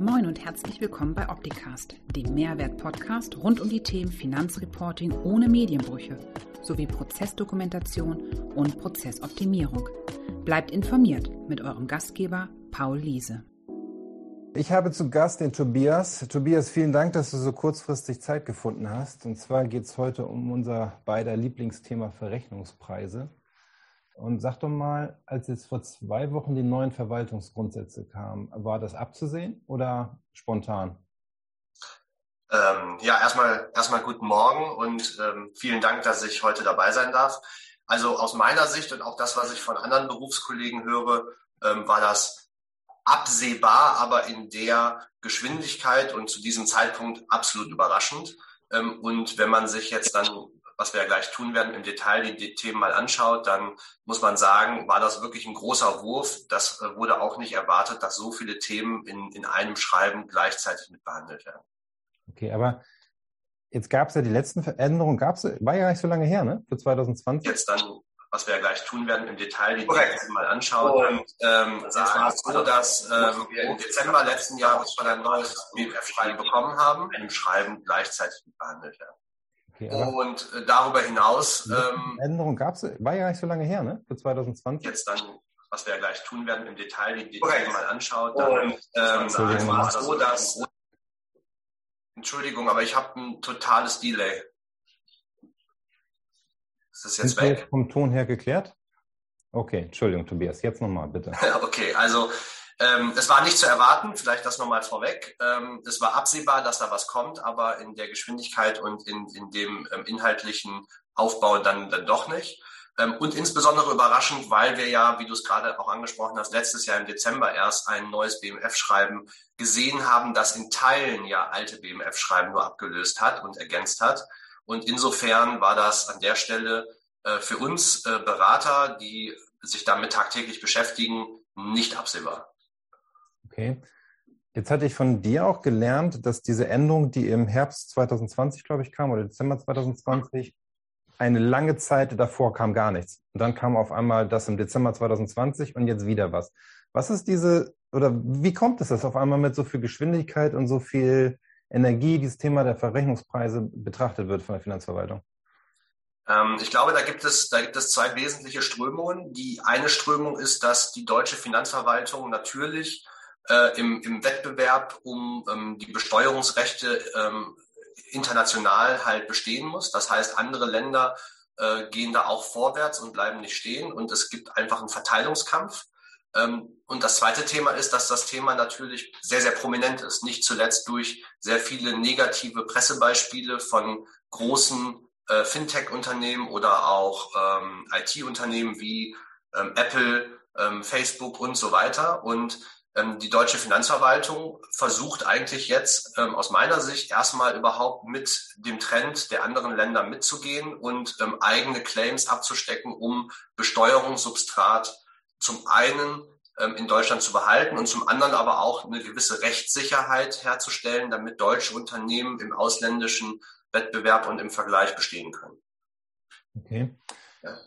Moin und herzlich willkommen bei Opticast, dem Mehrwert-Podcast rund um die Themen Finanzreporting ohne Medienbrüche sowie Prozessdokumentation und Prozessoptimierung. Bleibt informiert mit eurem Gastgeber Paul Liese. Ich habe zu Gast den Tobias. Tobias, vielen Dank, dass du so kurzfristig Zeit gefunden hast. Und zwar geht es heute um unser beider Lieblingsthema Verrechnungspreise. Und sag doch mal, als jetzt vor zwei Wochen die neuen Verwaltungsgrundsätze kamen, war das abzusehen oder spontan? Ähm, ja, erstmal erstmal guten Morgen und ähm, vielen Dank, dass ich heute dabei sein darf. Also aus meiner Sicht und auch das, was ich von anderen Berufskollegen höre, ähm, war das absehbar, aber in der Geschwindigkeit und zu diesem Zeitpunkt absolut überraschend. Ähm, und wenn man sich jetzt dann was wir ja gleich tun werden, im Detail die, die, Themen mal anschaut, dann muss man sagen, war das wirklich ein großer Wurf. Das äh, wurde auch nicht erwartet, dass so viele Themen in, in einem Schreiben gleichzeitig mit behandelt werden. Okay, aber jetzt gab es ja die letzten Veränderungen, gab's, war ja gar nicht so lange her, ne? Für 2020. Jetzt dann was wir ja gleich tun werden, im Detail die Dinge mal anschauen. Und ähm, war es so, dass ähm, im Dezember letzten Jahres schon ein neues BFF-Schreiben bekommen haben, im Schreiben gleichzeitig behandelt werden. Okay, und äh, darüber hinaus. Ähm, Änderung gab es, war ja gar nicht so lange her, ne? Für 2020. Jetzt dann, was wir ja gleich tun werden, im Detail die Dinge mal anschaut. Dann, und, ähm, war es so, dass. Entschuldigung, aber ich habe ein totales Delay. Ist das jetzt Sind weg? vom Ton her geklärt? Okay, Entschuldigung, Tobias, jetzt nochmal bitte. okay, also es war nicht zu erwarten, vielleicht das nochmal vorweg. Ähm, es war absehbar, dass da was kommt, aber in der Geschwindigkeit und in, in dem ähm, inhaltlichen Aufbau dann, dann doch nicht. Ähm, und insbesondere überraschend, weil wir ja, wie du es gerade auch angesprochen hast, letztes Jahr im Dezember erst ein neues BMF-Schreiben gesehen haben, das in Teilen ja alte BMF-Schreiben nur abgelöst hat und ergänzt hat. Und insofern war das an der Stelle äh, für uns äh, Berater, die sich damit tagtäglich beschäftigen, nicht absehbar. Okay. Jetzt hatte ich von dir auch gelernt, dass diese Änderung, die im Herbst 2020, glaube ich, kam, oder Dezember 2020, eine lange Zeit davor kam gar nichts. Und dann kam auf einmal das im Dezember 2020 und jetzt wieder was. Was ist diese, oder wie kommt es, dass auf einmal mit so viel Geschwindigkeit und so viel Energie dieses Thema der Verrechnungspreise betrachtet wird von der Finanzverwaltung? Ähm, ich glaube, da gibt es, da gibt es zwei wesentliche Strömungen. Die eine Strömung ist, dass die deutsche Finanzverwaltung natürlich äh, im, im Wettbewerb um ähm, die Besteuerungsrechte ähm, international halt bestehen muss. Das heißt, andere Länder äh, gehen da auch vorwärts und bleiben nicht stehen und es gibt einfach einen Verteilungskampf. Ähm, und das zweite Thema ist, dass das Thema natürlich sehr, sehr prominent ist, nicht zuletzt durch sehr viele negative Pressebeispiele von großen äh, Fintech-Unternehmen oder auch ähm, IT-Unternehmen wie ähm, Apple, ähm, Facebook und so weiter. Und die deutsche Finanzverwaltung versucht eigentlich jetzt ähm, aus meiner Sicht erstmal überhaupt mit dem Trend der anderen Länder mitzugehen und ähm, eigene Claims abzustecken, um Besteuerungssubstrat zum einen in Deutschland zu behalten und zum anderen aber auch eine gewisse Rechtssicherheit herzustellen, damit deutsche Unternehmen im ausländischen Wettbewerb und im Vergleich bestehen können. Okay. Ja.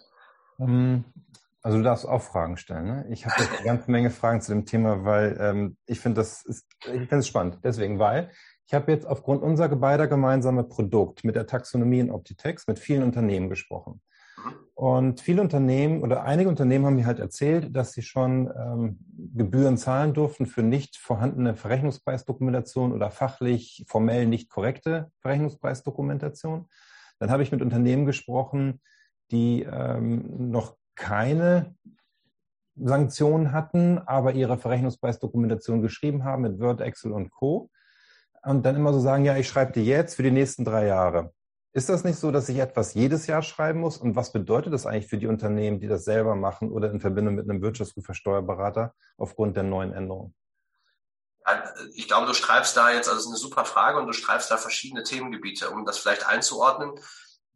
Also du darfst auch Fragen stellen. Ne? Ich habe eine ganze Menge Fragen zu dem Thema, weil ähm, ich finde das ist, ich finde es spannend. Deswegen, weil ich habe jetzt aufgrund unserer beider gemeinsame Produkt mit der Taxonomie in Optitex mit vielen Unternehmen gesprochen. Und viele Unternehmen oder einige Unternehmen haben mir halt erzählt, dass sie schon ähm, Gebühren zahlen durften für nicht vorhandene Verrechnungspreisdokumentation oder fachlich formell nicht korrekte Verrechnungspreisdokumentation. Dann habe ich mit Unternehmen gesprochen, die ähm, noch keine Sanktionen hatten, aber ihre Verrechnungspreisdokumentation geschrieben haben mit Word, Excel und Co. Und dann immer so sagen, ja, ich schreibe die jetzt für die nächsten drei Jahre. Ist das nicht so, dass ich etwas jedes Jahr schreiben muss? Und was bedeutet das eigentlich für die Unternehmen, die das selber machen oder in Verbindung mit einem Wirtschaftsprüfer-Steuerberater aufgrund der neuen Änderungen? Ich glaube, du schreibst da jetzt, also das ist eine super Frage und du schreibst da verschiedene Themengebiete, um das vielleicht einzuordnen.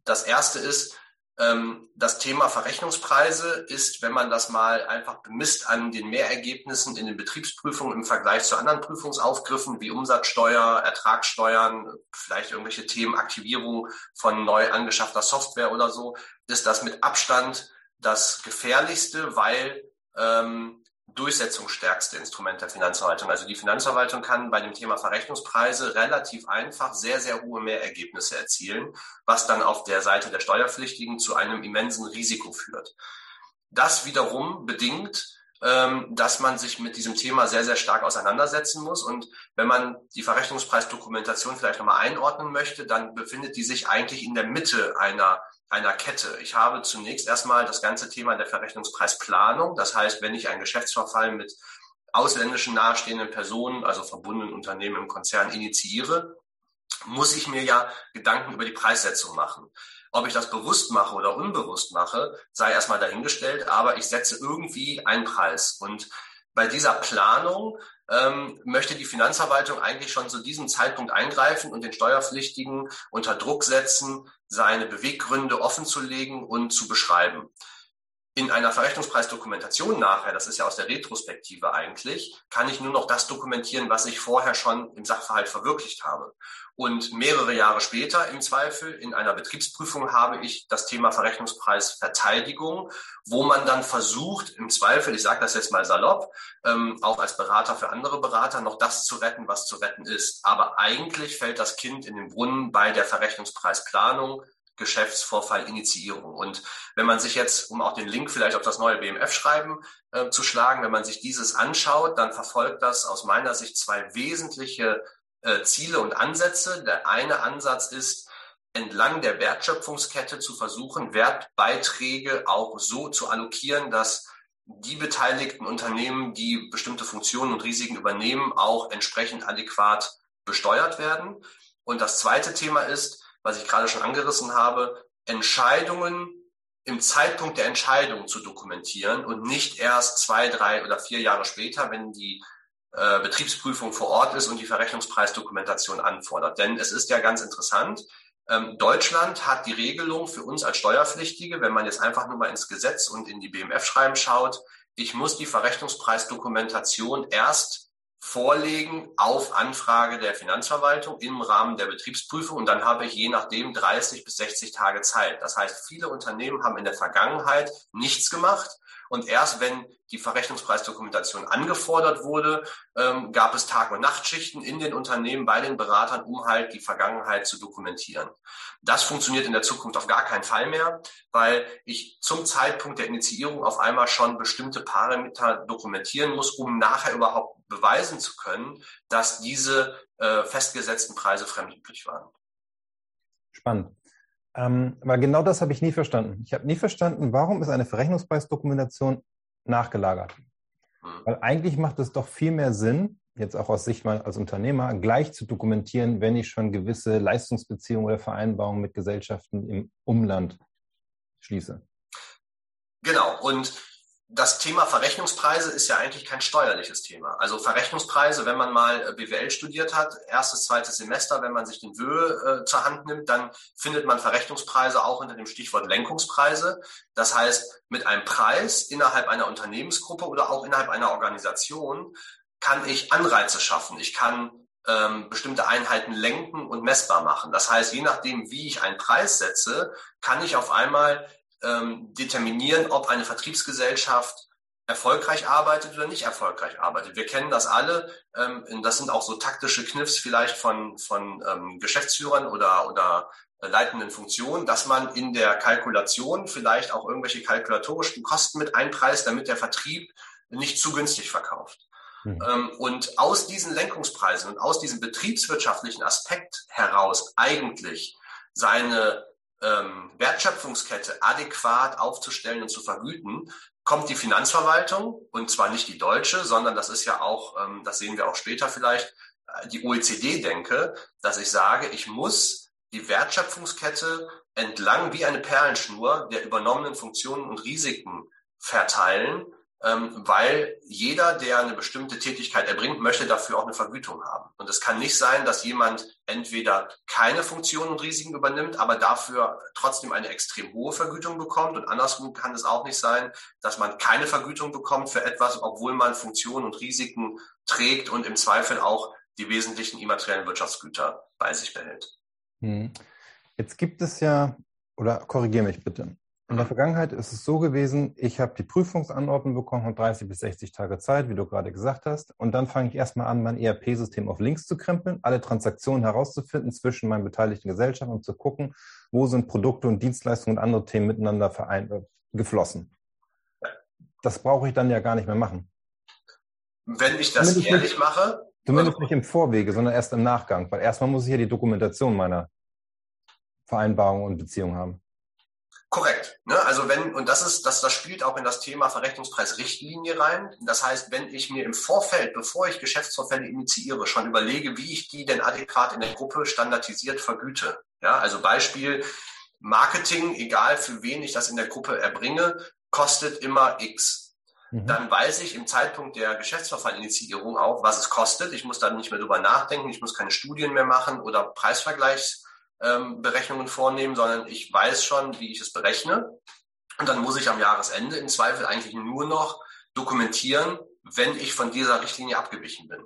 Das erste ist, das Thema Verrechnungspreise ist, wenn man das mal einfach bemisst an den Mehrergebnissen in den Betriebsprüfungen im Vergleich zu anderen Prüfungsaufgriffen wie Umsatzsteuer, Ertragssteuern, vielleicht irgendwelche Themen Aktivierung von neu angeschaffter Software oder so, ist das mit Abstand das gefährlichste, weil ähm, durchsetzungsstärkste Instrument der Finanzverwaltung. Also die Finanzverwaltung kann bei dem Thema Verrechnungspreise relativ einfach sehr, sehr hohe Mehrergebnisse erzielen, was dann auf der Seite der Steuerpflichtigen zu einem immensen Risiko führt. Das wiederum bedingt, dass man sich mit diesem Thema sehr, sehr stark auseinandersetzen muss. Und wenn man die Verrechnungspreisdokumentation vielleicht nochmal einordnen möchte, dann befindet die sich eigentlich in der Mitte einer einer Kette. Ich habe zunächst erstmal das ganze Thema der Verrechnungspreisplanung. Das heißt, wenn ich ein Geschäftsverfall mit ausländischen nahestehenden Personen, also verbundenen Unternehmen im Konzern initiiere, muss ich mir ja Gedanken über die Preissetzung machen. Ob ich das bewusst mache oder unbewusst mache, sei erstmal dahingestellt, aber ich setze irgendwie einen Preis. Und bei dieser Planung ähm, möchte die Finanzverwaltung eigentlich schon zu diesem Zeitpunkt eingreifen und den Steuerpflichtigen unter Druck setzen, seine Beweggründe offenzulegen und zu beschreiben. In einer Verrechnungspreisdokumentation nachher, das ist ja aus der Retrospektive eigentlich, kann ich nur noch das dokumentieren, was ich vorher schon im Sachverhalt verwirklicht habe. Und mehrere Jahre später im Zweifel in einer Betriebsprüfung habe ich das Thema Verrechnungspreisverteidigung, wo man dann versucht, im Zweifel, ich sage das jetzt mal salopp, ähm, auch als Berater für andere Berater, noch das zu retten, was zu retten ist. Aber eigentlich fällt das Kind in den Brunnen bei der Verrechnungspreisplanung, Geschäftsvorfallinitiierung. Und wenn man sich jetzt, um auch den Link vielleicht auf das neue BMF-Schreiben äh, zu schlagen, wenn man sich dieses anschaut, dann verfolgt das aus meiner Sicht zwei wesentliche äh, Ziele und Ansätze. Der eine Ansatz ist, entlang der Wertschöpfungskette zu versuchen, Wertbeiträge auch so zu allokieren, dass die beteiligten Unternehmen, die bestimmte Funktionen und Risiken übernehmen, auch entsprechend adäquat besteuert werden. Und das zweite Thema ist, was ich gerade schon angerissen habe, Entscheidungen im Zeitpunkt der Entscheidung zu dokumentieren und nicht erst zwei, drei oder vier Jahre später, wenn die äh, Betriebsprüfung vor Ort ist und die Verrechnungspreisdokumentation anfordert. Denn es ist ja ganz interessant, ähm, Deutschland hat die Regelung für uns als Steuerpflichtige, wenn man jetzt einfach nur mal ins Gesetz und in die BMF-Schreiben schaut, ich muss die Verrechnungspreisdokumentation erst vorlegen auf Anfrage der Finanzverwaltung im Rahmen der Betriebsprüfung und dann habe ich je nachdem 30 bis 60 Tage Zeit. Das heißt, viele Unternehmen haben in der Vergangenheit nichts gemacht und erst wenn die Verrechnungspreisdokumentation angefordert wurde, ähm, gab es Tag- und Nachtschichten in den Unternehmen bei den Beratern, um halt die Vergangenheit zu dokumentieren. Das funktioniert in der Zukunft auf gar keinen Fall mehr, weil ich zum Zeitpunkt der Initiierung auf einmal schon bestimmte Parameter dokumentieren muss, um nachher überhaupt beweisen zu können, dass diese äh, festgesetzten Preise fremdüblich waren. Spannend. Ähm, aber genau das habe ich nie verstanden. Ich habe nie verstanden, warum ist eine Verrechnungspreisdokumentation nachgelagert? Hm. Weil eigentlich macht es doch viel mehr Sinn, jetzt auch aus Sicht als Unternehmer, gleich zu dokumentieren, wenn ich schon gewisse Leistungsbeziehungen oder Vereinbarungen mit Gesellschaften im Umland schließe. Genau. Und das Thema Verrechnungspreise ist ja eigentlich kein steuerliches Thema. Also Verrechnungspreise, wenn man mal äh, BWL studiert hat, erstes, zweites Semester, wenn man sich den WÖ äh, zur Hand nimmt, dann findet man Verrechnungspreise auch unter dem Stichwort Lenkungspreise. Das heißt, mit einem Preis innerhalb einer Unternehmensgruppe oder auch innerhalb einer Organisation kann ich Anreize schaffen. Ich kann ähm, bestimmte Einheiten lenken und messbar machen. Das heißt, je nachdem, wie ich einen Preis setze, kann ich auf einmal ähm, determinieren, ob eine Vertriebsgesellschaft erfolgreich arbeitet oder nicht erfolgreich arbeitet. Wir kennen das alle. Ähm, das sind auch so taktische Kniffs vielleicht von, von ähm, Geschäftsführern oder, oder leitenden Funktionen, dass man in der Kalkulation vielleicht auch irgendwelche kalkulatorischen Kosten mit einpreist, damit der Vertrieb nicht zu günstig verkauft. Mhm. Und aus diesen Lenkungspreisen und aus diesem betriebswirtschaftlichen Aspekt heraus eigentlich seine ähm, Wertschöpfungskette adäquat aufzustellen und zu vergüten, kommt die Finanzverwaltung, und zwar nicht die deutsche, sondern das ist ja auch, ähm, das sehen wir auch später vielleicht, äh, die OECD-Denke, dass ich sage, ich muss die Wertschöpfungskette entlang wie eine Perlenschnur der übernommenen Funktionen und Risiken verteilen, weil jeder, der eine bestimmte Tätigkeit erbringt, möchte dafür auch eine Vergütung haben. Und es kann nicht sein, dass jemand entweder keine Funktionen und Risiken übernimmt, aber dafür trotzdem eine extrem hohe Vergütung bekommt. Und andersrum kann es auch nicht sein, dass man keine Vergütung bekommt für etwas, obwohl man Funktionen und Risiken trägt und im Zweifel auch die wesentlichen immateriellen Wirtschaftsgüter bei sich behält. Hm. Jetzt gibt es ja, oder korrigiere mich bitte, In der Vergangenheit ist es so gewesen, ich habe die Prüfungsanordnung bekommen und 30 bis 60 Tage Zeit, wie du gerade gesagt hast. Und dann fange ich erstmal an, mein ERP-System auf links zu krempeln, alle Transaktionen herauszufinden zwischen meinen beteiligten Gesellschaften und zu gucken, wo sind Produkte und Dienstleistungen und andere Themen miteinander vereint, äh, geflossen. Das brauche ich dann ja gar nicht mehr machen. Wenn ich das zumindest ehrlich nicht, mache. Zumindest nicht im Vorwege, sondern erst im Nachgang, weil erstmal muss ich ja die Dokumentation meiner Vereinbarung und Beziehung haben. Korrekt. Ne? Also wenn, und das ist, das, das spielt auch in das Thema Verrechnungspreisrichtlinie rein. Das heißt, wenn ich mir im Vorfeld, bevor ich Geschäftsvorfälle initiiere, schon überlege, wie ich die denn adäquat in der Gruppe standardisiert vergüte. Ja, also Beispiel Marketing, egal für wen ich das in der Gruppe erbringe, kostet immer X. Mhm. Dann weiß ich im Zeitpunkt der Geschäftsverfallinitiierung auch, was es kostet. Ich muss dann nicht mehr drüber nachdenken, ich muss keine Studien mehr machen oder Preisvergleichs ähm, Berechnungen vornehmen, sondern ich weiß schon, wie ich es berechne. Und dann muss ich am Jahresende im Zweifel eigentlich nur noch dokumentieren, wenn ich von dieser Richtlinie abgewichen bin.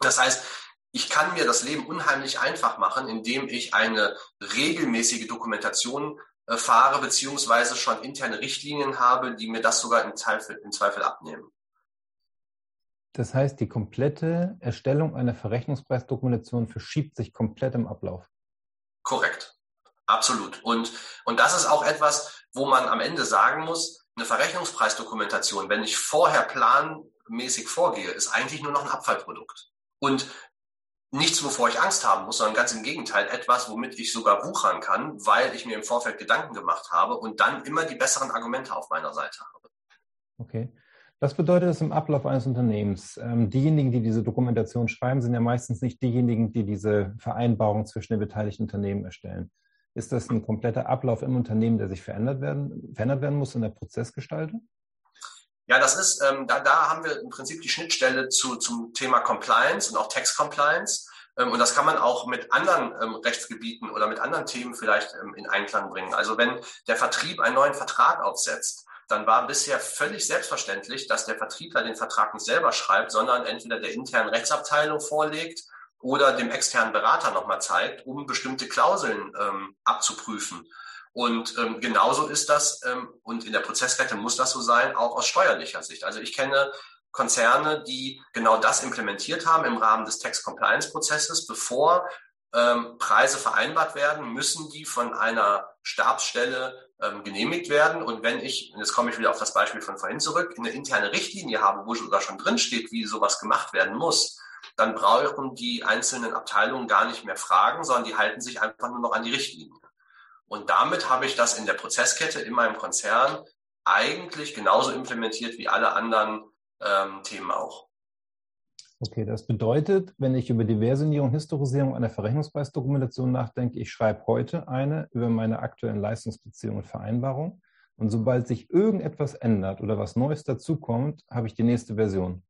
Das heißt, ich kann mir das Leben unheimlich einfach machen, indem ich eine regelmäßige Dokumentation äh, fahre, beziehungsweise schon interne Richtlinien habe, die mir das sogar im Zweifel, im Zweifel abnehmen. Das heißt, die komplette Erstellung einer Verrechnungspreisdokumentation verschiebt sich komplett im Ablauf. Korrekt. Absolut. Und, und das ist auch etwas, wo man am Ende sagen muss, eine Verrechnungspreisdokumentation, wenn ich vorher planmäßig vorgehe, ist eigentlich nur noch ein Abfallprodukt. Und nichts, wovor ich Angst haben muss, sondern ganz im Gegenteil etwas, womit ich sogar wuchern kann, weil ich mir im Vorfeld Gedanken gemacht habe und dann immer die besseren Argumente auf meiner Seite habe. Okay. Was bedeutet das im Ablauf eines Unternehmens? Ähm, diejenigen, die diese Dokumentation schreiben, sind ja meistens nicht diejenigen, die diese Vereinbarung zwischen den beteiligten Unternehmen erstellen. Ist das ein kompletter Ablauf im Unternehmen, der sich verändert werden, verändert werden muss in der Prozessgestaltung? Ja, das ist, ähm, da, da haben wir im Prinzip die Schnittstelle zu, zum Thema Compliance und auch Tax Compliance. Ähm, und das kann man auch mit anderen ähm, Rechtsgebieten oder mit anderen Themen vielleicht ähm, in Einklang bringen. Also wenn der Vertrieb einen neuen Vertrag aufsetzt, dann war bisher völlig selbstverständlich, dass der Vertriebler den Vertrag nicht selber schreibt, sondern entweder der internen Rechtsabteilung vorlegt oder dem externen Berater nochmal zeigt, um bestimmte Klauseln ähm, abzuprüfen. Und ähm, genauso ist das, ähm, und in der Prozesskette muss das so sein, auch aus steuerlicher Sicht. Also ich kenne Konzerne, die genau das implementiert haben im Rahmen des Tax Compliance Prozesses, bevor ähm, Preise vereinbart werden, müssen die von einer Stabsstelle ähm, genehmigt werden. Und wenn ich, und jetzt komme ich wieder auf das Beispiel von vorhin zurück, eine interne Richtlinie habe, wo sogar schon drin steht, wie sowas gemacht werden muss, dann brauchen die einzelnen Abteilungen gar nicht mehr fragen, sondern die halten sich einfach nur noch an die Richtlinie. Und damit habe ich das in der Prozesskette in meinem Konzern eigentlich genauso implementiert wie alle anderen ähm, Themen auch. Okay, das bedeutet, wenn ich über die Versionierung Historisierung einer Verrechnungspreisdokumentation nachdenke, ich schreibe heute eine über meine aktuellen Leistungsbeziehungen und Vereinbarungen. Und sobald sich irgendetwas ändert oder was Neues dazukommt, habe ich die nächste Version.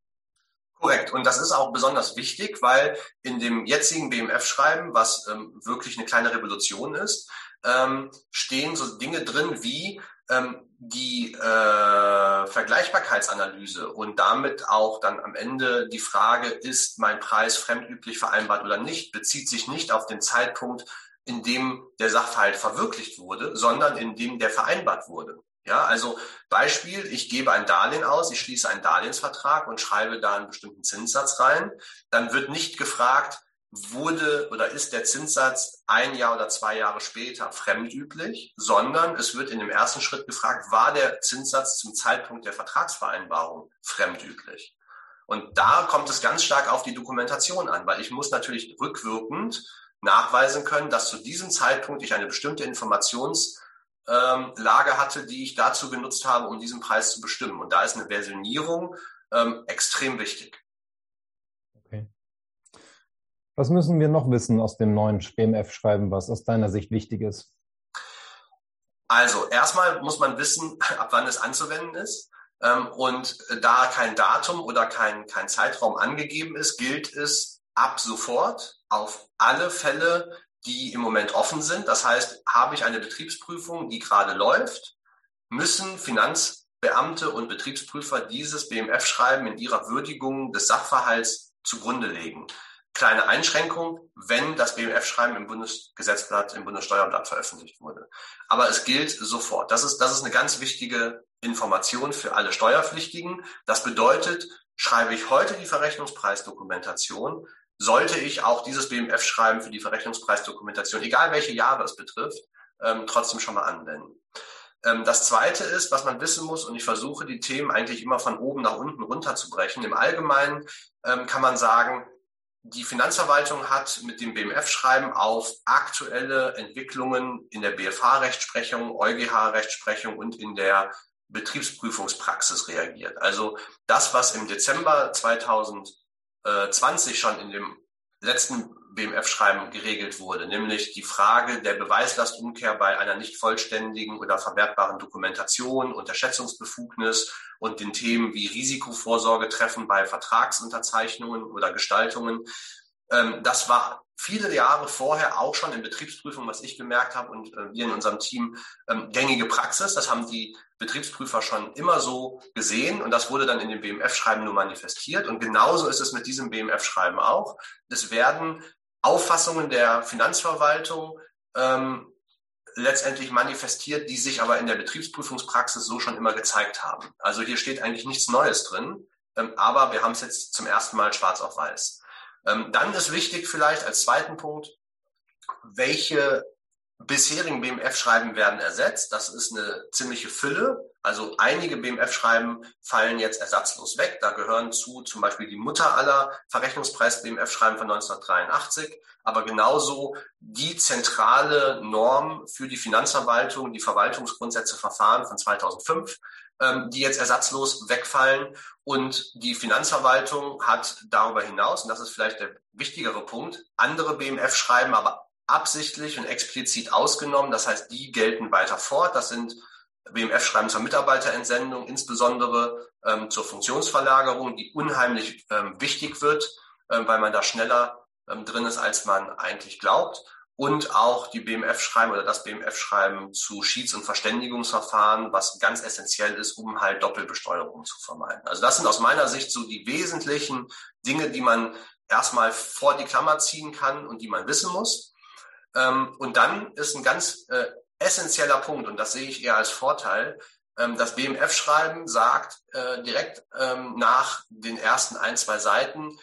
Korrekt. Und das ist auch besonders wichtig, weil in dem jetzigen BMF-Schreiben, was ähm, wirklich eine kleine Revolution ist, ähm, stehen so Dinge drin wie ähm, die äh, Vergleichbarkeitsanalyse und damit auch dann am Ende die Frage, ist mein Preis fremdüblich vereinbart oder nicht, bezieht sich nicht auf den Zeitpunkt, in dem der Sachverhalt verwirklicht wurde, sondern in dem der vereinbart wurde. Ja, also Beispiel, ich gebe ein Darlehen aus, ich schließe einen Darlehensvertrag und schreibe da einen bestimmten Zinssatz rein. Dann wird nicht gefragt, wurde oder ist der Zinssatz ein Jahr oder zwei Jahre später fremdüblich, sondern es wird in dem ersten Schritt gefragt, war der Zinssatz zum Zeitpunkt der Vertragsvereinbarung fremdüblich? Und da kommt es ganz stark auf die Dokumentation an, weil ich muss natürlich rückwirkend nachweisen können, dass zu diesem Zeitpunkt ich eine bestimmte Informationslage ähm, hatte, die ich dazu genutzt habe, um diesen Preis zu bestimmen. Und da ist eine Versionierung ähm, extrem wichtig. Was müssen wir noch wissen aus dem neuen BMF-Schreiben, was aus deiner Sicht wichtig ist? Also erstmal muss man wissen, ab wann es anzuwenden ist. Ähm, und da kein Datum oder kein, kein Zeitraum angegeben ist, gilt es ab sofort auf alle Fälle, die im Moment offen sind. Das heißt, habe ich eine Betriebsprüfung, die gerade läuft, müssen Finanzbeamte und Betriebsprüfer dieses BMF-Schreiben in ihrer Würdigung des Sachverhalts zugrunde legen. Kleine Einschränkung, wenn das BMF-Schreiben im Bundesgesetzblatt, im Bundessteuerblatt veröffentlicht wurde. Aber es gilt sofort. Das ist, das ist eine ganz wichtige Information für alle Steuerpflichtigen. Das bedeutet, schreibe ich heute die Verrechnungspreisdokumentation, sollte ich auch dieses BMF-Schreiben für die Verrechnungspreisdokumentation, egal welche Jahre es betrifft, ähm, trotzdem schon mal anwenden. Ähm, das Zweite ist, was man wissen muss, und ich versuche die Themen eigentlich immer von oben nach unten runterzubrechen. Im Allgemeinen ähm, kann man sagen, die Finanzverwaltung hat mit dem BMF-Schreiben auf aktuelle Entwicklungen in der BFH-Rechtsprechung, EuGH-Rechtsprechung und in der Betriebsprüfungspraxis reagiert. Also das, was im Dezember 2020 schon in dem letzten BMF-Schreiben geregelt wurde, nämlich die Frage der Beweislastumkehr bei einer nicht vollständigen oder verwertbaren Dokumentation, Unterschätzungsbefugnis und den Themen wie Risikovorsorge treffen bei Vertragsunterzeichnungen oder Gestaltungen. Ähm, das war viele Jahre vorher auch schon in Betriebsprüfungen, was ich gemerkt habe und äh, wir in unserem Team, ähm, gängige Praxis. Das haben die Betriebsprüfer schon immer so gesehen und das wurde dann in dem BMF-Schreiben nur manifestiert. Und genauso ist es mit diesem BMF-Schreiben auch. Es werden Auffassungen der Finanzverwaltung ähm, letztendlich manifestiert, die sich aber in der Betriebsprüfungspraxis so schon immer gezeigt haben. Also hier steht eigentlich nichts Neues drin, ähm, aber wir haben es jetzt zum ersten Mal schwarz auf weiß. Ähm, dann ist wichtig vielleicht als zweiten Punkt, welche bisherigen BMF-Schreiben werden ersetzt. Das ist eine ziemliche Fülle. Also einige BMF-Schreiben fallen jetzt ersatzlos weg. Da gehören zu zum Beispiel die Mutter aller Verrechnungspreis-BMF-Schreiben von 1983, aber genauso die zentrale Norm für die Finanzverwaltung, die Verwaltungsgrundsätze Verfahren von 2005, ähm, die jetzt ersatzlos wegfallen. Und die Finanzverwaltung hat darüber hinaus, und das ist vielleicht der wichtigere Punkt, andere BMF-Schreiben aber absichtlich und explizit ausgenommen. Das heißt, die gelten weiter fort. Das sind BMF-Schreiben zur Mitarbeiterentsendung, insbesondere ähm, zur Funktionsverlagerung, die unheimlich ähm, wichtig wird, ähm, weil man da schneller ähm, drin ist, als man eigentlich glaubt. Und auch die BMF-Schreiben oder das BMF-Schreiben zu Schieds- und Verständigungsverfahren, was ganz essentiell ist, um halt Doppelbesteuerung zu vermeiden. Also das sind aus meiner Sicht so die wesentlichen Dinge, die man erstmal vor die Klammer ziehen kann und die man wissen muss. Ähm, und dann ist ein ganz äh, essentieller Punkt, und das sehe ich eher als Vorteil, ähm, das BMF-Schreiben sagt äh, direkt ähm, nach den ersten ein, zwei Seiten,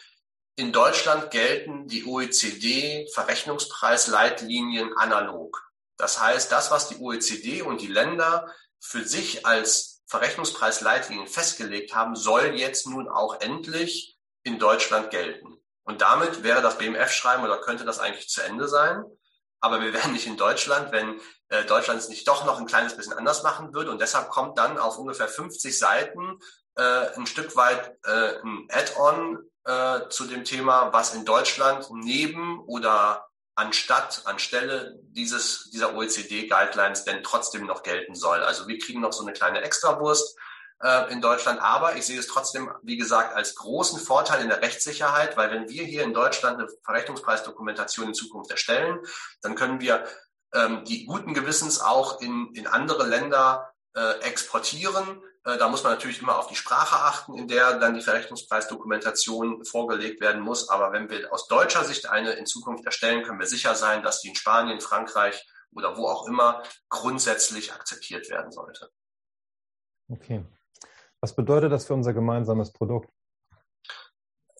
in Deutschland gelten die OECD-Verrechnungspreisleitlinien analog. Das heißt, das, was die OECD und die Länder für sich als Verrechnungspreisleitlinien festgelegt haben, soll jetzt nun auch endlich in Deutschland gelten. Und damit wäre das BMF-Schreiben oder könnte das eigentlich zu Ende sein aber wir wären nicht in Deutschland, wenn äh, Deutschland es nicht doch noch ein kleines bisschen anders machen würde. Und deshalb kommt dann auf ungefähr 50 Seiten äh, ein Stück weit äh, ein Add-on äh, zu dem Thema, was in Deutschland neben oder anstatt, anstelle dieses, dieser OECD-Guidelines denn trotzdem noch gelten soll. Also wir kriegen noch so eine kleine Extrawurst äh, in Deutschland. Aber ich sehe es trotzdem, wie gesagt, als großen Vorteil in der Rechtssicherheit, weil wenn wir hier in Deutschland eine Verrechnungspreisdokumentation in Zukunft erstellen, dann können wir ähm, die guten Gewissens auch in, in andere Länder äh, exportieren. Äh, da muss man natürlich immer auf die Sprache achten, in der dann die Verrechnungspreisdokumentation vorgelegt werden muss. Aber wenn wir aus deutscher Sicht eine in Zukunft erstellen, können wir sicher sein, dass die in Spanien, Frankreich oder wo auch immer grundsätzlich akzeptiert werden sollte. Okay. Was bedeutet das für unser gemeinsames Produkt?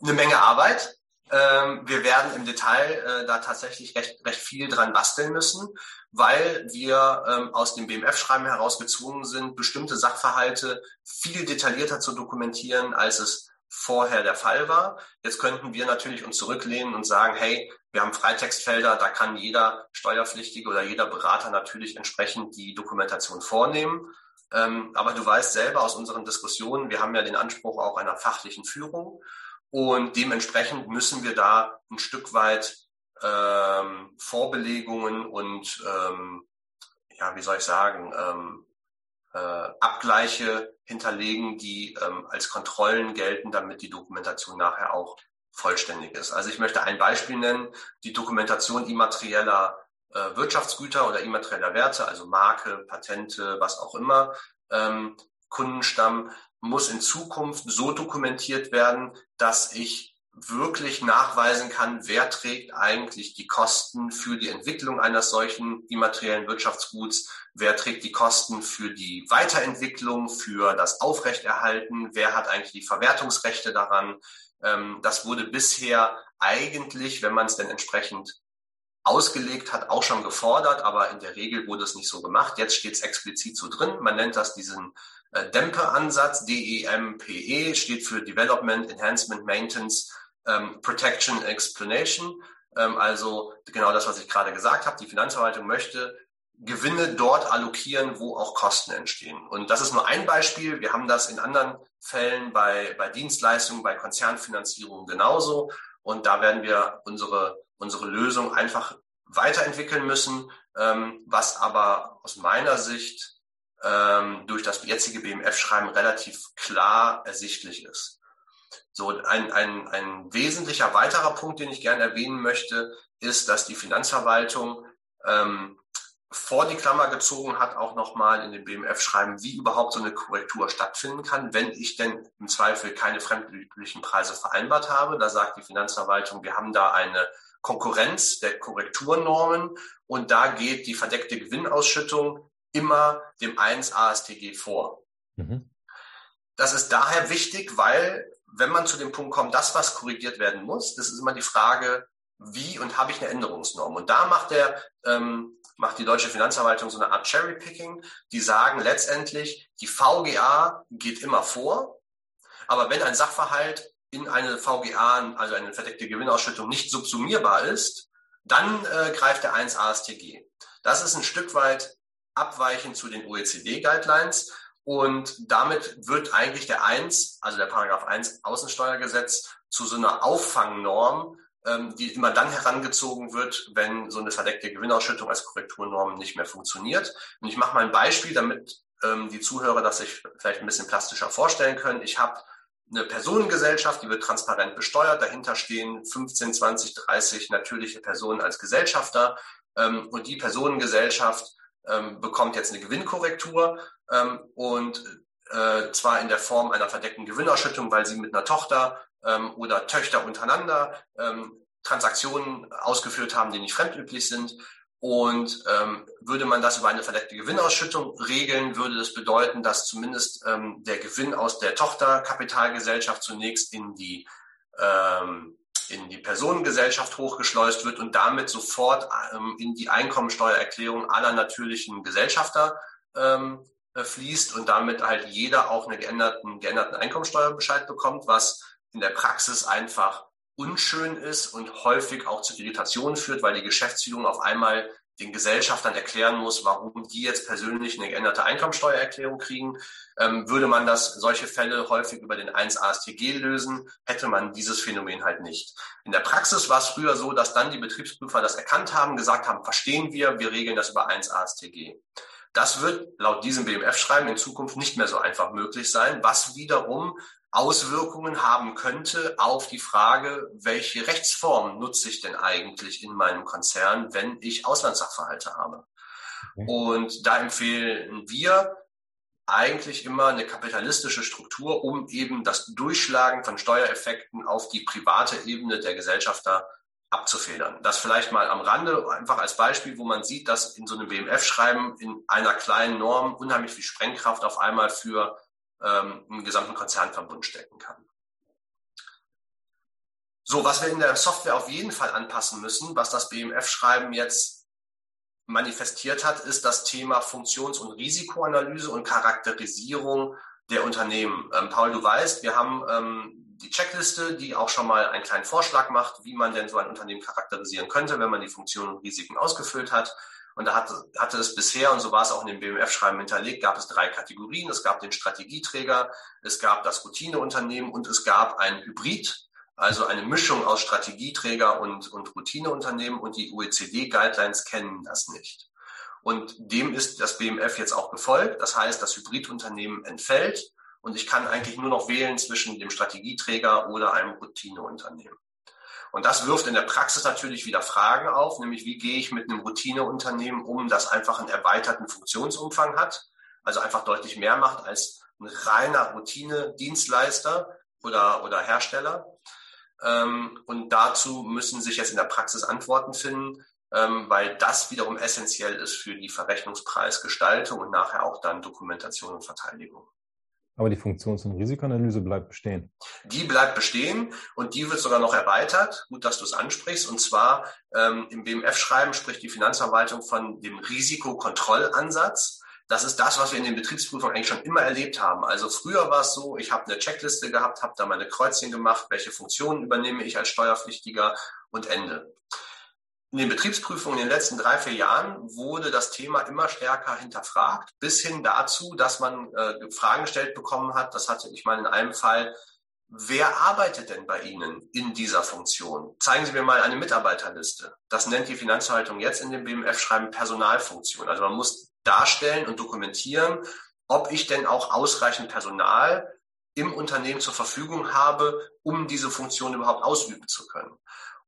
Eine Menge Arbeit. Ähm, wir werden im Detail äh, da tatsächlich recht, recht viel dran basteln müssen, weil wir ähm, aus dem BMF-Schreiben heraus gezwungen sind, bestimmte Sachverhalte viel detaillierter zu dokumentieren, als es vorher der Fall war. Jetzt könnten wir natürlich uns zurücklehnen und sagen, hey, wir haben Freitextfelder, da kann jeder Steuerpflichtige oder jeder Berater natürlich entsprechend die Dokumentation vornehmen. Ähm, aber du weißt selber aus unseren Diskussionen, wir haben ja den Anspruch auch einer fachlichen Führung und dementsprechend müssen wir da ein Stück weit ähm, Vorbelegungen und ähm, ja, wie soll ich sagen, ähm, äh, Abgleiche hinterlegen, die ähm, als Kontrollen gelten, damit die Dokumentation nachher auch vollständig ist. Also ich möchte ein Beispiel nennen, die Dokumentation immaterieller äh, Wirtschaftsgüter oder immaterieller Werte, also Marke, Patente, was auch immer, ähm, Kundenstamm, muss in Zukunft so dokumentiert werden, dass ich wirklich nachweisen kann, wer trägt eigentlich die Kosten für die Entwicklung eines solchen immateriellen Wirtschaftsguts, wer trägt die Kosten für die Weiterentwicklung, für das Aufrechterhalten, wer hat eigentlich die Verwertungsrechte daran. Ähm, das wurde bisher eigentlich, wenn man es denn entsprechend ausgelegt hat, auch schon gefordert, aber in der Regel wurde es nicht so gemacht. Jetzt steht es explizit so drin. Man nennt das diesen äh, Dempe-Ansatz, D-E-M-P-E, steht für Development, Enhancement, Maintenance, ähm, Protection, Explanation. Ähm, also genau das, was ich gerade gesagt habe. Die Finanzverwaltung möchte Gewinne dort allokieren, wo auch Kosten entstehen. Und das ist nur ein Beispiel. Wir haben das in anderen Fällen bei, bei Dienstleistungen, bei Konzernfinanzierung genauso. Und da werden wir unsere, unsere Lösung einfach weiterentwickeln müssen, ähm, was aber aus meiner Sicht ähm, durch das jetzige BMF-Schreiben relativ klar ersichtlich ist. So, ein, ein, ein wesentlicher weiterer Punkt, den ich gerne erwähnen möchte, ist, dass die Finanzverwaltung ähm, vor die Klammer gezogen hat, auch nochmal in dem BMF-Schreiben, wie überhaupt so eine Korrektur stattfinden kann, wenn ich denn im Zweifel keine fremdüblichen Preise vereinbart habe. Da sagt die Finanzverwaltung, wir haben da eine Konkurrenz der Korrekturnormen und da geht die verdeckte Gewinnausschüttung immer dem 1 ASTG vor. Mhm. Das ist daher wichtig, weil wenn man zu dem Punkt kommt, das, was korrigiert werden muss, das ist immer die Frage, wie und habe ich eine Änderungsnorm? Und da macht der ähm, macht die deutsche Finanzverwaltung so eine Art Cherry-Picking. Die sagen letztendlich, die VGA geht immer vor, aber wenn ein Sachverhalt in eine VGA, also eine verdeckte Gewinnausschüttung, nicht subsumierbar ist, dann äh, greift der 1 ASTG. Das ist ein Stück weit abweichend zu den OECD-Guidelines. Und damit wird eigentlich der 1, also der Paragraph 1 Außensteuergesetz, zu so einer Auffangnorm ähm, die immer dann herangezogen wird, wenn so eine verdeckte Gewinnausschüttung als Korrekturnorm nicht mehr funktioniert. Und ich mache mal ein Beispiel, damit ähm, die Zuhörer das sich vielleicht ein bisschen plastischer vorstellen können. Ich habe eine Personengesellschaft, die wird transparent besteuert. Dahinter stehen 15, 20, 30 natürliche Personen als Gesellschafter. Ähm, und die Personengesellschaft bekommt jetzt eine Gewinnkorrektur und äh, zwar in der Form einer verdeckten Gewinnausschüttung, weil sie mit einer Tochter ähm, oder Töchter untereinander ähm, Transaktionen ausgeführt haben, die nicht fremdüblich sind. Und ähm, würde man das über eine verdeckte Gewinnausschüttung regeln, würde das bedeuten, dass zumindest ähm, der Gewinn aus der Tochterkapitalgesellschaft zunächst in die ähm, in die Personengesellschaft hochgeschleust wird und damit sofort ähm, in die Einkommensteuererklärung aller natürlichen Gesellschafter ähm, äh, fließt und damit halt jeder auch einen geänderten, geänderten Einkommensteuerbescheid bekommt, was in der Praxis einfach unschön ist und häufig auch zu Irritationen führt, weil die Geschäftsführung auf einmal den Gesellschaftern erklären muss, warum die jetzt persönlich eine geänderte Einkommensteuererklärung kriegen. Ähm, würde man das, solche Fälle häufig über den 1 ASTG lösen, hätte man dieses Phänomen halt nicht. In der Praxis war es früher so, dass dann die Betriebsprüfer das erkannt haben, gesagt haben, verstehen wir, wir regeln das über 1 ASTG. Das wird laut diesem BMF-Schreiben in Zukunft nicht mehr so einfach möglich sein, was wiederum Auswirkungen haben könnte auf die Frage, welche Rechtsform nutze ich denn eigentlich in meinem Konzern, wenn ich Auslandssachverhalte habe. Okay. Und da empfehlen wir eigentlich immer eine kapitalistische Struktur, um eben das Durchschlagen von Steuereffekten auf die private Ebene der Gesellschafter abzufedern. Das vielleicht mal am Rande, einfach als Beispiel, wo man sieht, dass in so einem BMF-Schreiben in einer kleinen Norm unheimlich viel Sprengkraft auf einmal für ähm, einen gesamten Konzernverbund stecken kann. So, was wir in der Software auf jeden Fall anpassen müssen, was das BMF-Schreiben jetzt manifestiert hat, ist das Thema Funktions- und Risikoanalyse und Charakterisierung der Unternehmen. Ähm, Paul, du weißt, wir haben ähm, die Checkliste, die auch schon mal einen kleinen Vorschlag macht, wie man denn so ein Unternehmen charakterisieren könnte, wenn man die Funktionen und Risiken ausgefüllt hat. Und da hatte, hatte es bisher, und so war es auch in dem BMF-Schreiben hinterlegt, gab es drei Kategorien. Es gab den Strategieträger, es gab das Routineunternehmen und es gab ein Hybrid, also eine Mischung aus Strategieträger und, und Routineunternehmen. Und die OECD-Guidelines kennen das nicht. Und dem ist das BMF jetzt auch gefolgt. Das heißt, das Hybridunternehmen entfällt und ich kann eigentlich nur noch wählen zwischen dem Strategieträger oder einem Routineunternehmen. Und das wirft in der Praxis natürlich wieder Fragen auf, nämlich wie gehe ich mit einem Routineunternehmen um, das einfach einen erweiterten Funktionsumfang hat, also einfach deutlich mehr macht als ein reiner Routine-Dienstleister oder, oder Hersteller. Ähm, und dazu müssen sich jetzt in der Praxis Antworten finden, ähm, weil das wiederum essentiell ist für die Verrechnungspreisgestaltung und nachher auch dann Dokumentation und Verteidigung. Aber die Funktions- und Risikoanalyse bleibt bestehen. Die bleibt bestehen und die wird sogar noch erweitert. Gut, dass du es ansprichst. Und zwar ähm, im BMF-Schreiben spricht die Finanzverwaltung von dem Risikokontrollansatz. Das ist das, was wir in den Betriebsprüfungen eigentlich schon immer erlebt haben. Also früher war es so, ich habe eine Checkliste gehabt, habe da meine Kreuzchen gemacht, welche Funktionen übernehme ich als Steuerpflichtiger und Ende. In den Betriebsprüfungen in den letzten drei, vier Jahren wurde das Thema immer stärker hinterfragt, bis hin dazu, dass man äh, Fragen gestellt bekommen hat. Das hatte ich mal in einem Fall. Wer arbeitet denn bei Ihnen in dieser Funktion? Zeigen Sie mir mal eine Mitarbeiterliste. Das nennt die Finanzverwaltung jetzt in dem BMF-Schreiben Personalfunktion. Also man muss darstellen und dokumentieren, ob ich denn auch ausreichend Personal im Unternehmen zur Verfügung habe, um diese Funktion überhaupt ausüben zu können.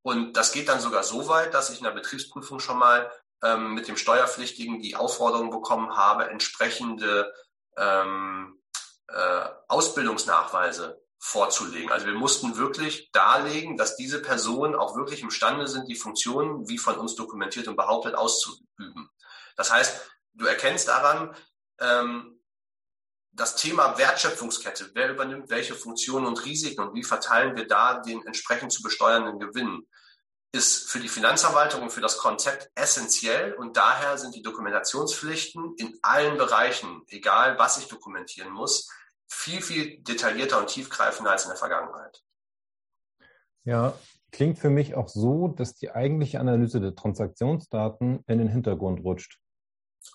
Und das geht dann sogar so weit, dass ich in der Betriebsprüfung schon mal ähm, mit dem Steuerpflichtigen die Aufforderung bekommen habe, entsprechende ähm, äh, Ausbildungsnachweise vorzulegen. Also wir mussten wirklich darlegen, dass diese Personen auch wirklich imstande sind, die Funktionen, wie von uns dokumentiert und behauptet, auszuüben. Das heißt, du erkennst daran, ähm, das Thema Wertschöpfungskette, wer übernimmt welche Funktionen und Risiken und wie verteilen wir da den entsprechend zu besteuernden Gewinn, ist für die Finanzverwaltung und für das Konzept essentiell und daher sind die Dokumentationspflichten in allen Bereichen, egal was ich dokumentieren muss, viel, viel detaillierter und tiefgreifender als in der Vergangenheit. Ja, klingt für mich auch so, dass die eigentliche Analyse der Transaktionsdaten in den Hintergrund rutscht.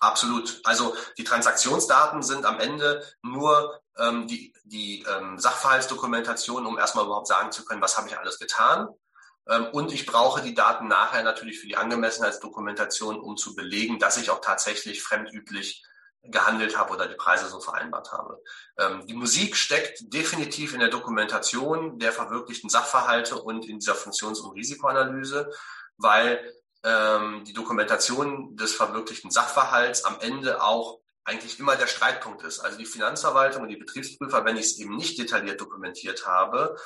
Absolut. Also die Transaktionsdaten sind am Ende nur ähm, die, die ähm, Sachverhaltsdokumentation, um erstmal überhaupt sagen zu können, was habe ich alles getan. Ähm, und ich brauche die Daten nachher natürlich für die Angemessenheitsdokumentation, um zu belegen, dass ich auch tatsächlich fremdüblich gehandelt habe oder die Preise so vereinbart habe. Ähm, die Musik steckt definitiv in der Dokumentation der verwirklichten Sachverhalte und in dieser Funktions- und Risikoanalyse, weil ähm, die Dokumentation des verwirklichten Sachverhalts am Ende auch eigentlich immer der Streitpunkt ist. Also die Finanzverwaltung und die Betriebsprüfer, wenn ich es eben nicht detailliert dokumentiert habe,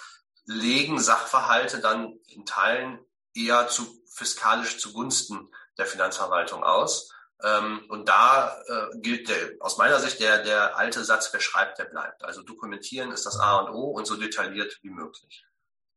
legen Sachverhalte dann in Teilen eher zu fiskalisch zugunsten der Finanzverwaltung aus. Ähm, und da äh, gilt der, aus meiner Sicht der, der alte Satz, wer schreibt, der bleibt. Also dokumentieren ist das A und O und so detailliert wie möglich.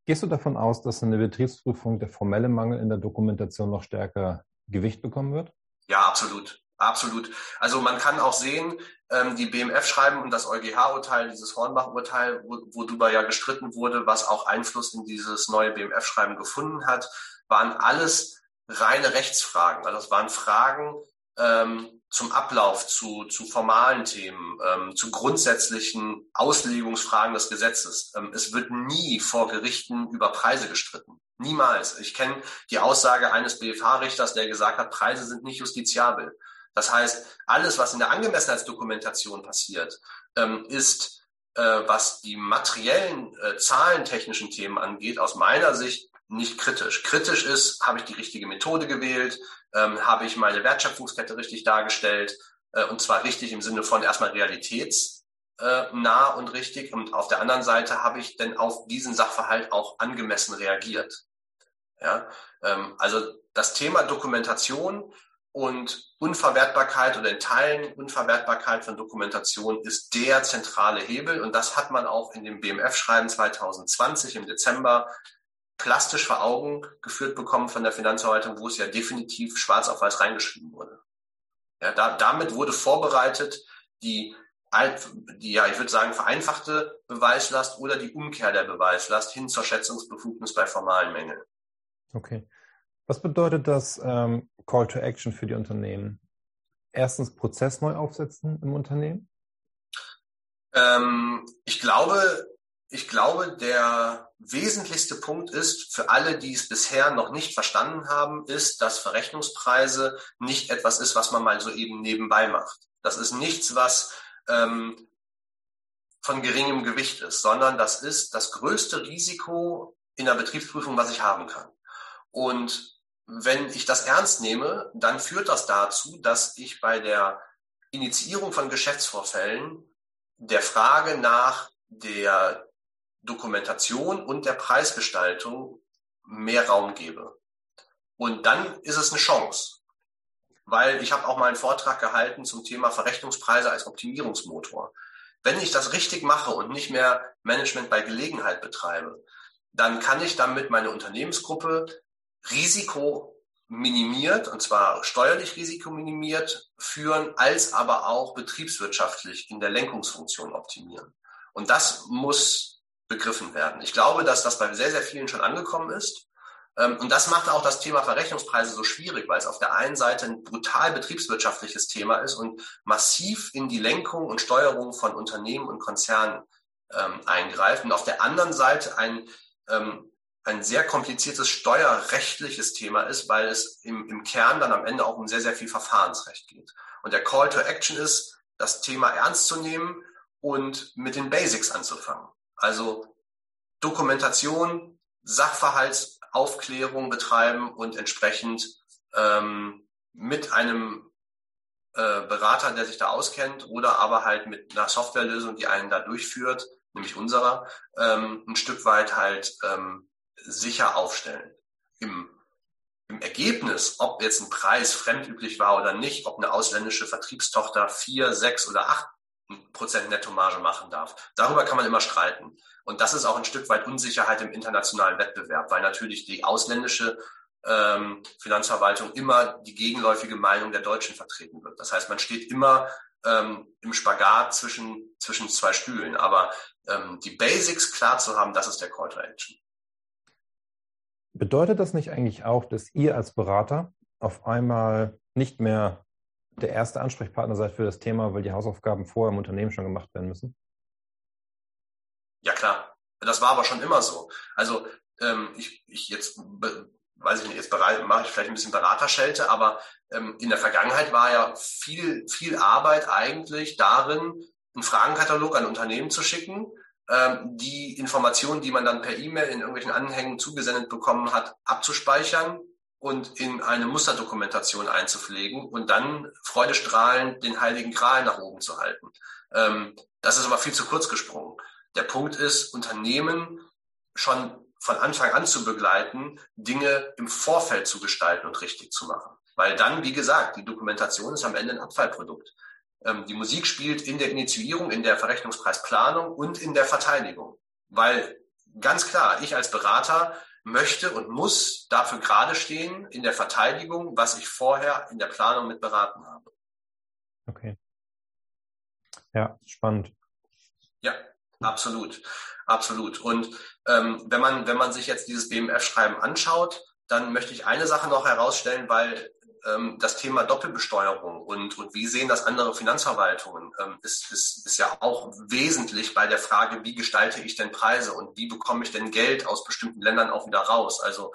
Gehst du davon aus, dass in der Betriebsprüfung der formelle Mangel in der Dokumentation noch stärker Gewicht bekommen wird? Ja, absolut. Absolut. Also man kann auch sehen, ähm, die BMF-Schreiben und das EuGH-Urteil, dieses Hornbach-Urteil, wo, wo darüber ja gestritten wurde, was auch Einfluss in dieses neue BMF-Schreiben gefunden hat, waren alles reine Rechtsfragen. Also es waren Fragen, ähm, zum Ablauf, zu, zu formalen Themen, ähm, zu grundsätzlichen Auslegungsfragen des Gesetzes. Ähm, es wird nie vor Gerichten über Preise gestritten. Niemals. Ich kenne die Aussage eines BFH-Richters, der gesagt hat, Preise sind nicht justiziabel. Das heißt, alles, was in der Angemessenheitsdokumentation passiert, ähm, ist, äh, was die materiellen, äh, zahlentechnischen Themen angeht, aus meiner Sicht nicht kritisch. Kritisch ist, habe ich die richtige Methode gewählt, ähm, habe ich meine Wertschöpfungskette richtig dargestellt äh, und zwar richtig im Sinne von erstmal realitätsnah und richtig und auf der anderen Seite habe ich denn auf diesen Sachverhalt auch angemessen reagiert. Ja, ähm, also das Thema Dokumentation und Unverwertbarkeit oder in Teilen Unverwertbarkeit von Dokumentation ist der zentrale Hebel und das hat man auch in dem BMF-Schreiben 2020 im Dezember plastisch vor Augen geführt bekommen von der Finanzverwaltung, wo es ja definitiv schwarz auf weiß reingeschrieben wurde. Ja, da, damit wurde vorbereitet die, die, ja, ich würde sagen, vereinfachte Beweislast oder die Umkehr der Beweislast hin zur Schätzungsbefugnis bei formalen Mängeln. Okay. Was bedeutet das ähm, Call to Action für die Unternehmen? Erstens Prozess neu aufsetzen im Unternehmen? Ähm, ich glaube, ich glaube, der wesentlichste Punkt ist, für alle, die es bisher noch nicht verstanden haben, ist, dass Verrechnungspreise nicht etwas ist, was man mal so eben nebenbei macht. Das ist nichts, was ähm, von geringem Gewicht ist, sondern das ist das größte Risiko in der Betriebsprüfung, was ich haben kann. Und wenn ich das ernst nehme, dann führt das dazu, dass ich bei der Initiierung von Geschäftsvorfällen der Frage nach der Dokumentation und der Preisgestaltung mehr Raum gebe. Und dann ist es eine Chance, weil ich habe auch mal einen Vortrag gehalten zum Thema Verrechnungspreise als Optimierungsmotor. Wenn ich das richtig mache und nicht mehr Management bei Gelegenheit betreibe, dann kann ich damit meine Unternehmensgruppe Risiko minimiert, und zwar steuerlich risikominimiert führen, als aber auch betriebswirtschaftlich in der Lenkungsfunktion optimieren. Und das muss begriffen werden. Ich glaube, dass das bei sehr, sehr vielen schon angekommen ist. Ähm, und das macht auch das Thema Verrechnungspreise so schwierig, weil es auf der einen Seite ein brutal betriebswirtschaftliches Thema ist und massiv in die Lenkung und Steuerung von Unternehmen und Konzernen ähm, eingreift. Und auf der anderen Seite ein ähm, ein sehr kompliziertes steuerrechtliches Thema ist, weil es im, im Kern dann am Ende auch um sehr, sehr viel Verfahrensrecht geht. Und der Call to Action ist, das Thema ernst zu nehmen und mit den Basics anzufangen. Also Dokumentation, Sachverhaltsaufklärung betreiben und entsprechend ähm, mit einem äh, Berater, der sich da auskennt, oder aber halt mit einer Softwarelösung, die einen da durchführt, nämlich unserer, ähm, ein Stück weit halt ähm, sicher aufstellen. Im, Im Ergebnis, ob jetzt ein Preis fremdüblich war oder nicht, ob eine ausländische Vertriebstochter vier, sechs oder acht Prozent Nettomarge machen darf, darüber kann man immer streiten. Und das ist auch ein Stück weit Unsicherheit im internationalen Wettbewerb, weil natürlich die ausländische ähm, Finanzverwaltung immer die gegenläufige Meinung der Deutschen vertreten wird. Das heißt, man steht immer ähm, im Spagat zwischen, zwischen zwei Stühlen. Aber ähm, die Basics klar zu haben, das ist der Call to Action. Bedeutet das nicht eigentlich auch, dass ihr als Berater auf einmal nicht mehr der erste Ansprechpartner seid für das Thema, weil die Hausaufgaben vorher im Unternehmen schon gemacht werden müssen? Ja klar, das war aber schon immer so. Also ähm, ich, ich jetzt weiß ich nicht, jetzt mache ich vielleicht ein bisschen Beraterschelte, aber ähm, in der Vergangenheit war ja viel, viel Arbeit eigentlich darin, einen Fragenkatalog an Unternehmen zu schicken die Informationen, die man dann per E-Mail in irgendwelchen Anhängen zugesendet bekommen hat, abzuspeichern und in eine Musterdokumentation einzupflegen und dann freudestrahlend den heiligen Gral nach oben zu halten. Ähm, das ist aber viel zu kurz gesprungen. Der Punkt ist, Unternehmen schon von Anfang an zu begleiten, Dinge im Vorfeld zu gestalten und richtig zu machen. Weil dann, wie gesagt, die Dokumentation ist am Ende ein Abfallprodukt. Ähm, die Musik spielt in der Initiierung, in der Verrechnungspreisplanung und in der Verteidigung. Weil ganz klar, ich als Berater möchte und muss dafür gerade stehen in der Verteidigung, was ich vorher in der Planung mit beraten habe. Okay. Ja, spannend. Ja, absolut, absolut. Und ähm, wenn man wenn man sich jetzt dieses BMF-Schreiben anschaut, dann möchte ich eine Sache noch herausstellen, weil das Thema Doppelbesteuerung und, und wie sehen das andere Finanzverwaltungen, ähm, ist, ist, ist ja auch wesentlich bei der Frage, wie gestalte ich denn Preise und wie bekomme ich denn Geld aus bestimmten Ländern auch wieder raus. Also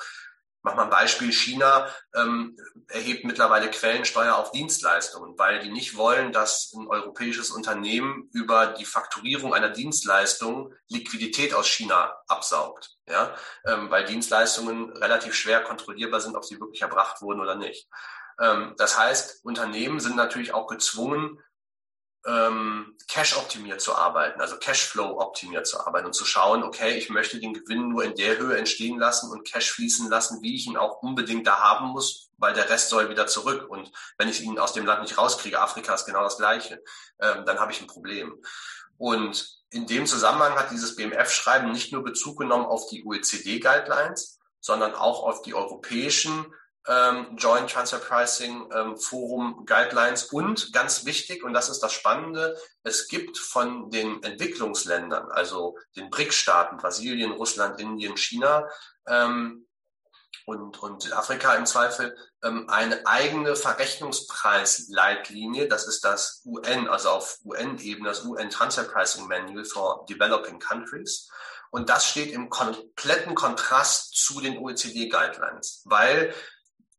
mach mal ein Beispiel, China ähm, erhebt mittlerweile Quellensteuer auf Dienstleistungen, weil die nicht wollen, dass ein europäisches Unternehmen über die Fakturierung einer Dienstleistung Liquidität aus China absaugt. Ja? Ähm, weil Dienstleistungen relativ schwer kontrollierbar sind, ob sie wirklich erbracht wurden oder nicht. Ähm, das heißt, Unternehmen sind natürlich auch gezwungen, ähm, Cash-optimiert zu arbeiten, also Cashflow-optimiert zu arbeiten und zu schauen, okay, ich möchte den Gewinn nur in der Höhe entstehen lassen und Cash fließen lassen, wie ich ihn auch unbedingt da haben muss, weil der Rest soll wieder zurück. Und wenn ich ihn aus dem Land nicht rauskriege, Afrika ist genau das Gleiche, ähm, dann habe ich ein Problem. Und in dem Zusammenhang hat dieses BMF-Schreiben nicht nur Bezug genommen auf die OECD-Guidelines, sondern auch auf die europäischen ähm, Joint Transfer Pricing ähm, Forum Guidelines und ganz wichtig, und das ist das Spannende, es gibt von den Entwicklungsländern, also den BRIC-Staaten, Brasilien, Russland, Indien, China ähm, und, und Südafrika im Zweifel, ähm, eine eigene Verrechnungspreisleitlinie. Das ist das UN, also auf UN-Ebene, das UN Transfer Pricing Manual for Developing Countries. Und das steht im kompletten Kontrast zu den OECD-Guidelines, weil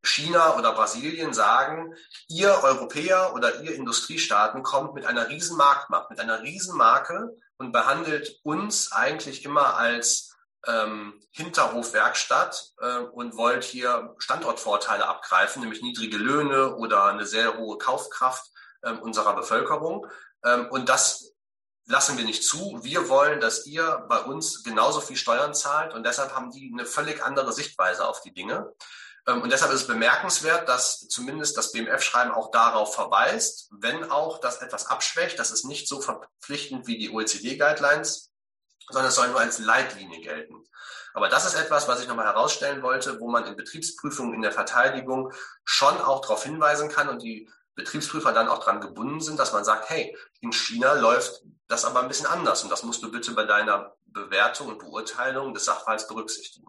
China oder Brasilien sagen, ihr Europäer oder ihr Industriestaaten kommt mit einer riesen Marktmacht, mit einer riesen Marke und behandelt uns eigentlich immer als ähm, Hinterhofwerkstatt äh, und wollt hier Standortvorteile abgreifen, nämlich niedrige Löhne oder eine sehr hohe Kaufkraft äh, unserer Bevölkerung. Ähm, und das lassen wir nicht zu. Wir wollen, dass ihr bei uns genauso viel Steuern zahlt und deshalb haben die eine völlig andere Sichtweise auf die Dinge. Ähm, und deshalb ist es bemerkenswert, dass zumindest das BMF-Schreiben auch darauf verweist, wenn auch das etwas abschwächt, das ist nicht so verpflichtend wie die OECD-Guidelines, sondern es soll nur als Leitlinie gelten. Aber das ist etwas, was ich nochmal herausstellen wollte, wo man in Betriebsprüfungen in der Verteidigung schon auch darauf hinweisen kann und die Betriebsprüfer dann auch daran gebunden sind, dass man sagt, hey, in China läuft das aber ein bisschen anders und das musst du bitte bei deiner Bewertung und Beurteilung des Sachverhalts berücksichtigen.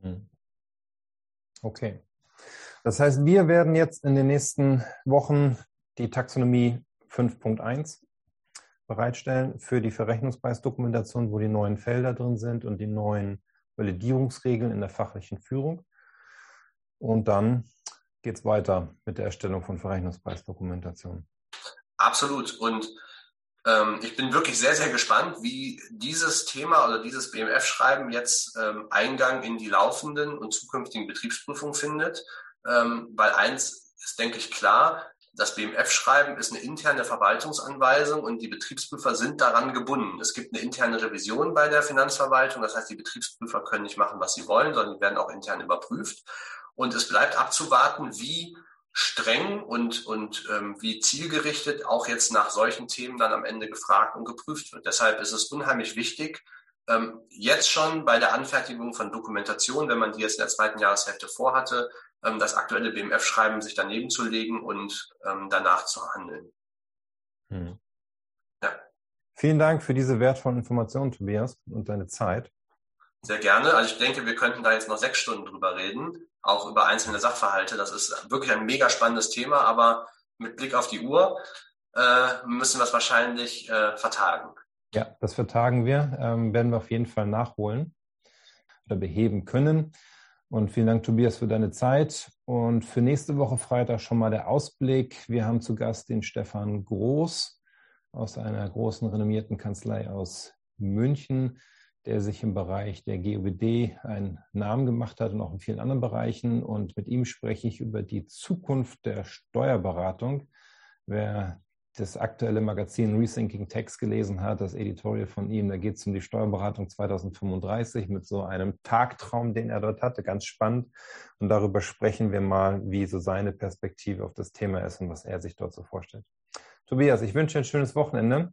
Hm. Okay. Das heißt, wir werden jetzt in den nächsten Wochen die Taxonomie 5.1 bereitstellen für die Verrechnungspreisdokumentation, wo die neuen Felder drin sind und die neuen Validierungsregeln in der fachlichen Führung. Und dann geht es weiter mit der Erstellung von Verrechnungspreisdokumentation. Absolut. Und ähm, ich bin wirklich sehr, sehr gespannt, wie dieses Thema oder dieses BMF-Schreiben jetzt ähm, Eingang in die laufenden und zukünftigen Betriebsprüfungen findet. Ähm, weil eins ist, denke ich, klar, das BMF-Schreiben ist eine interne Verwaltungsanweisung und die Betriebsprüfer sind daran gebunden. Es gibt eine interne Revision bei der Finanzverwaltung. Das heißt, die Betriebsprüfer können nicht machen, was sie wollen, sondern werden auch intern überprüft. Und es bleibt abzuwarten, wie streng und, und ähm, wie zielgerichtet auch jetzt nach solchen Themen dann am Ende gefragt und geprüft wird. Deshalb ist es unheimlich wichtig, ähm, jetzt schon bei der Anfertigung von Dokumentation, wenn man die jetzt in der zweiten Jahreshälfte vorhatte, ähm, das aktuelle BMF-Schreiben sich daneben zu legen und ähm, danach zu handeln. Hm. Ja. Vielen Dank für diese wertvollen Informationen, Tobias, und deine Zeit. Sehr gerne. Also ich denke, wir könnten da jetzt noch sechs Stunden drüber reden, auch über einzelne Sachverhalte. Das ist wirklich ein mega spannendes Thema, aber mit Blick auf die Uhr äh, müssen wir es wahrscheinlich äh, vertagen. Ja, das vertagen wir, ähm, werden wir auf jeden Fall nachholen oder beheben können. Und vielen Dank, Tobias, für deine Zeit. Und für nächste Woche Freitag schon mal der Ausblick. Wir haben zu Gast den Stefan Groß aus einer großen renommierten Kanzlei aus München, der sich im Bereich der GOBD einen Namen gemacht hat und auch in vielen anderen Bereichen. Und mit ihm spreche ich über die Zukunft der Steuerberatung. Wer das aktuelle Magazin Rethinking Tax gelesen hat, das Editorial von ihm, da geht es um die Steuerberatung 2035 mit so einem Tagtraum, den er dort hatte, ganz spannend. Und darüber sprechen wir mal, wie so seine Perspektive auf das Thema ist und was er sich dort so vorstellt. Tobias, ich wünsche dir ein schönes Wochenende.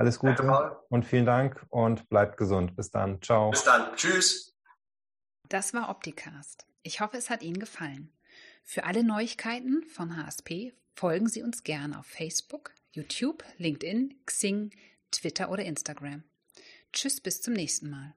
Alles Gute Danke, und vielen Dank und bleibt gesund. Bis dann. Ciao. Bis dann. Tschüss. Das war Opticast. Ich hoffe, es hat Ihnen gefallen. Für alle Neuigkeiten von HSP Folgen Sie uns gerne auf Facebook, YouTube, LinkedIn, Xing, Twitter oder Instagram. Tschüss, bis zum nächsten Mal.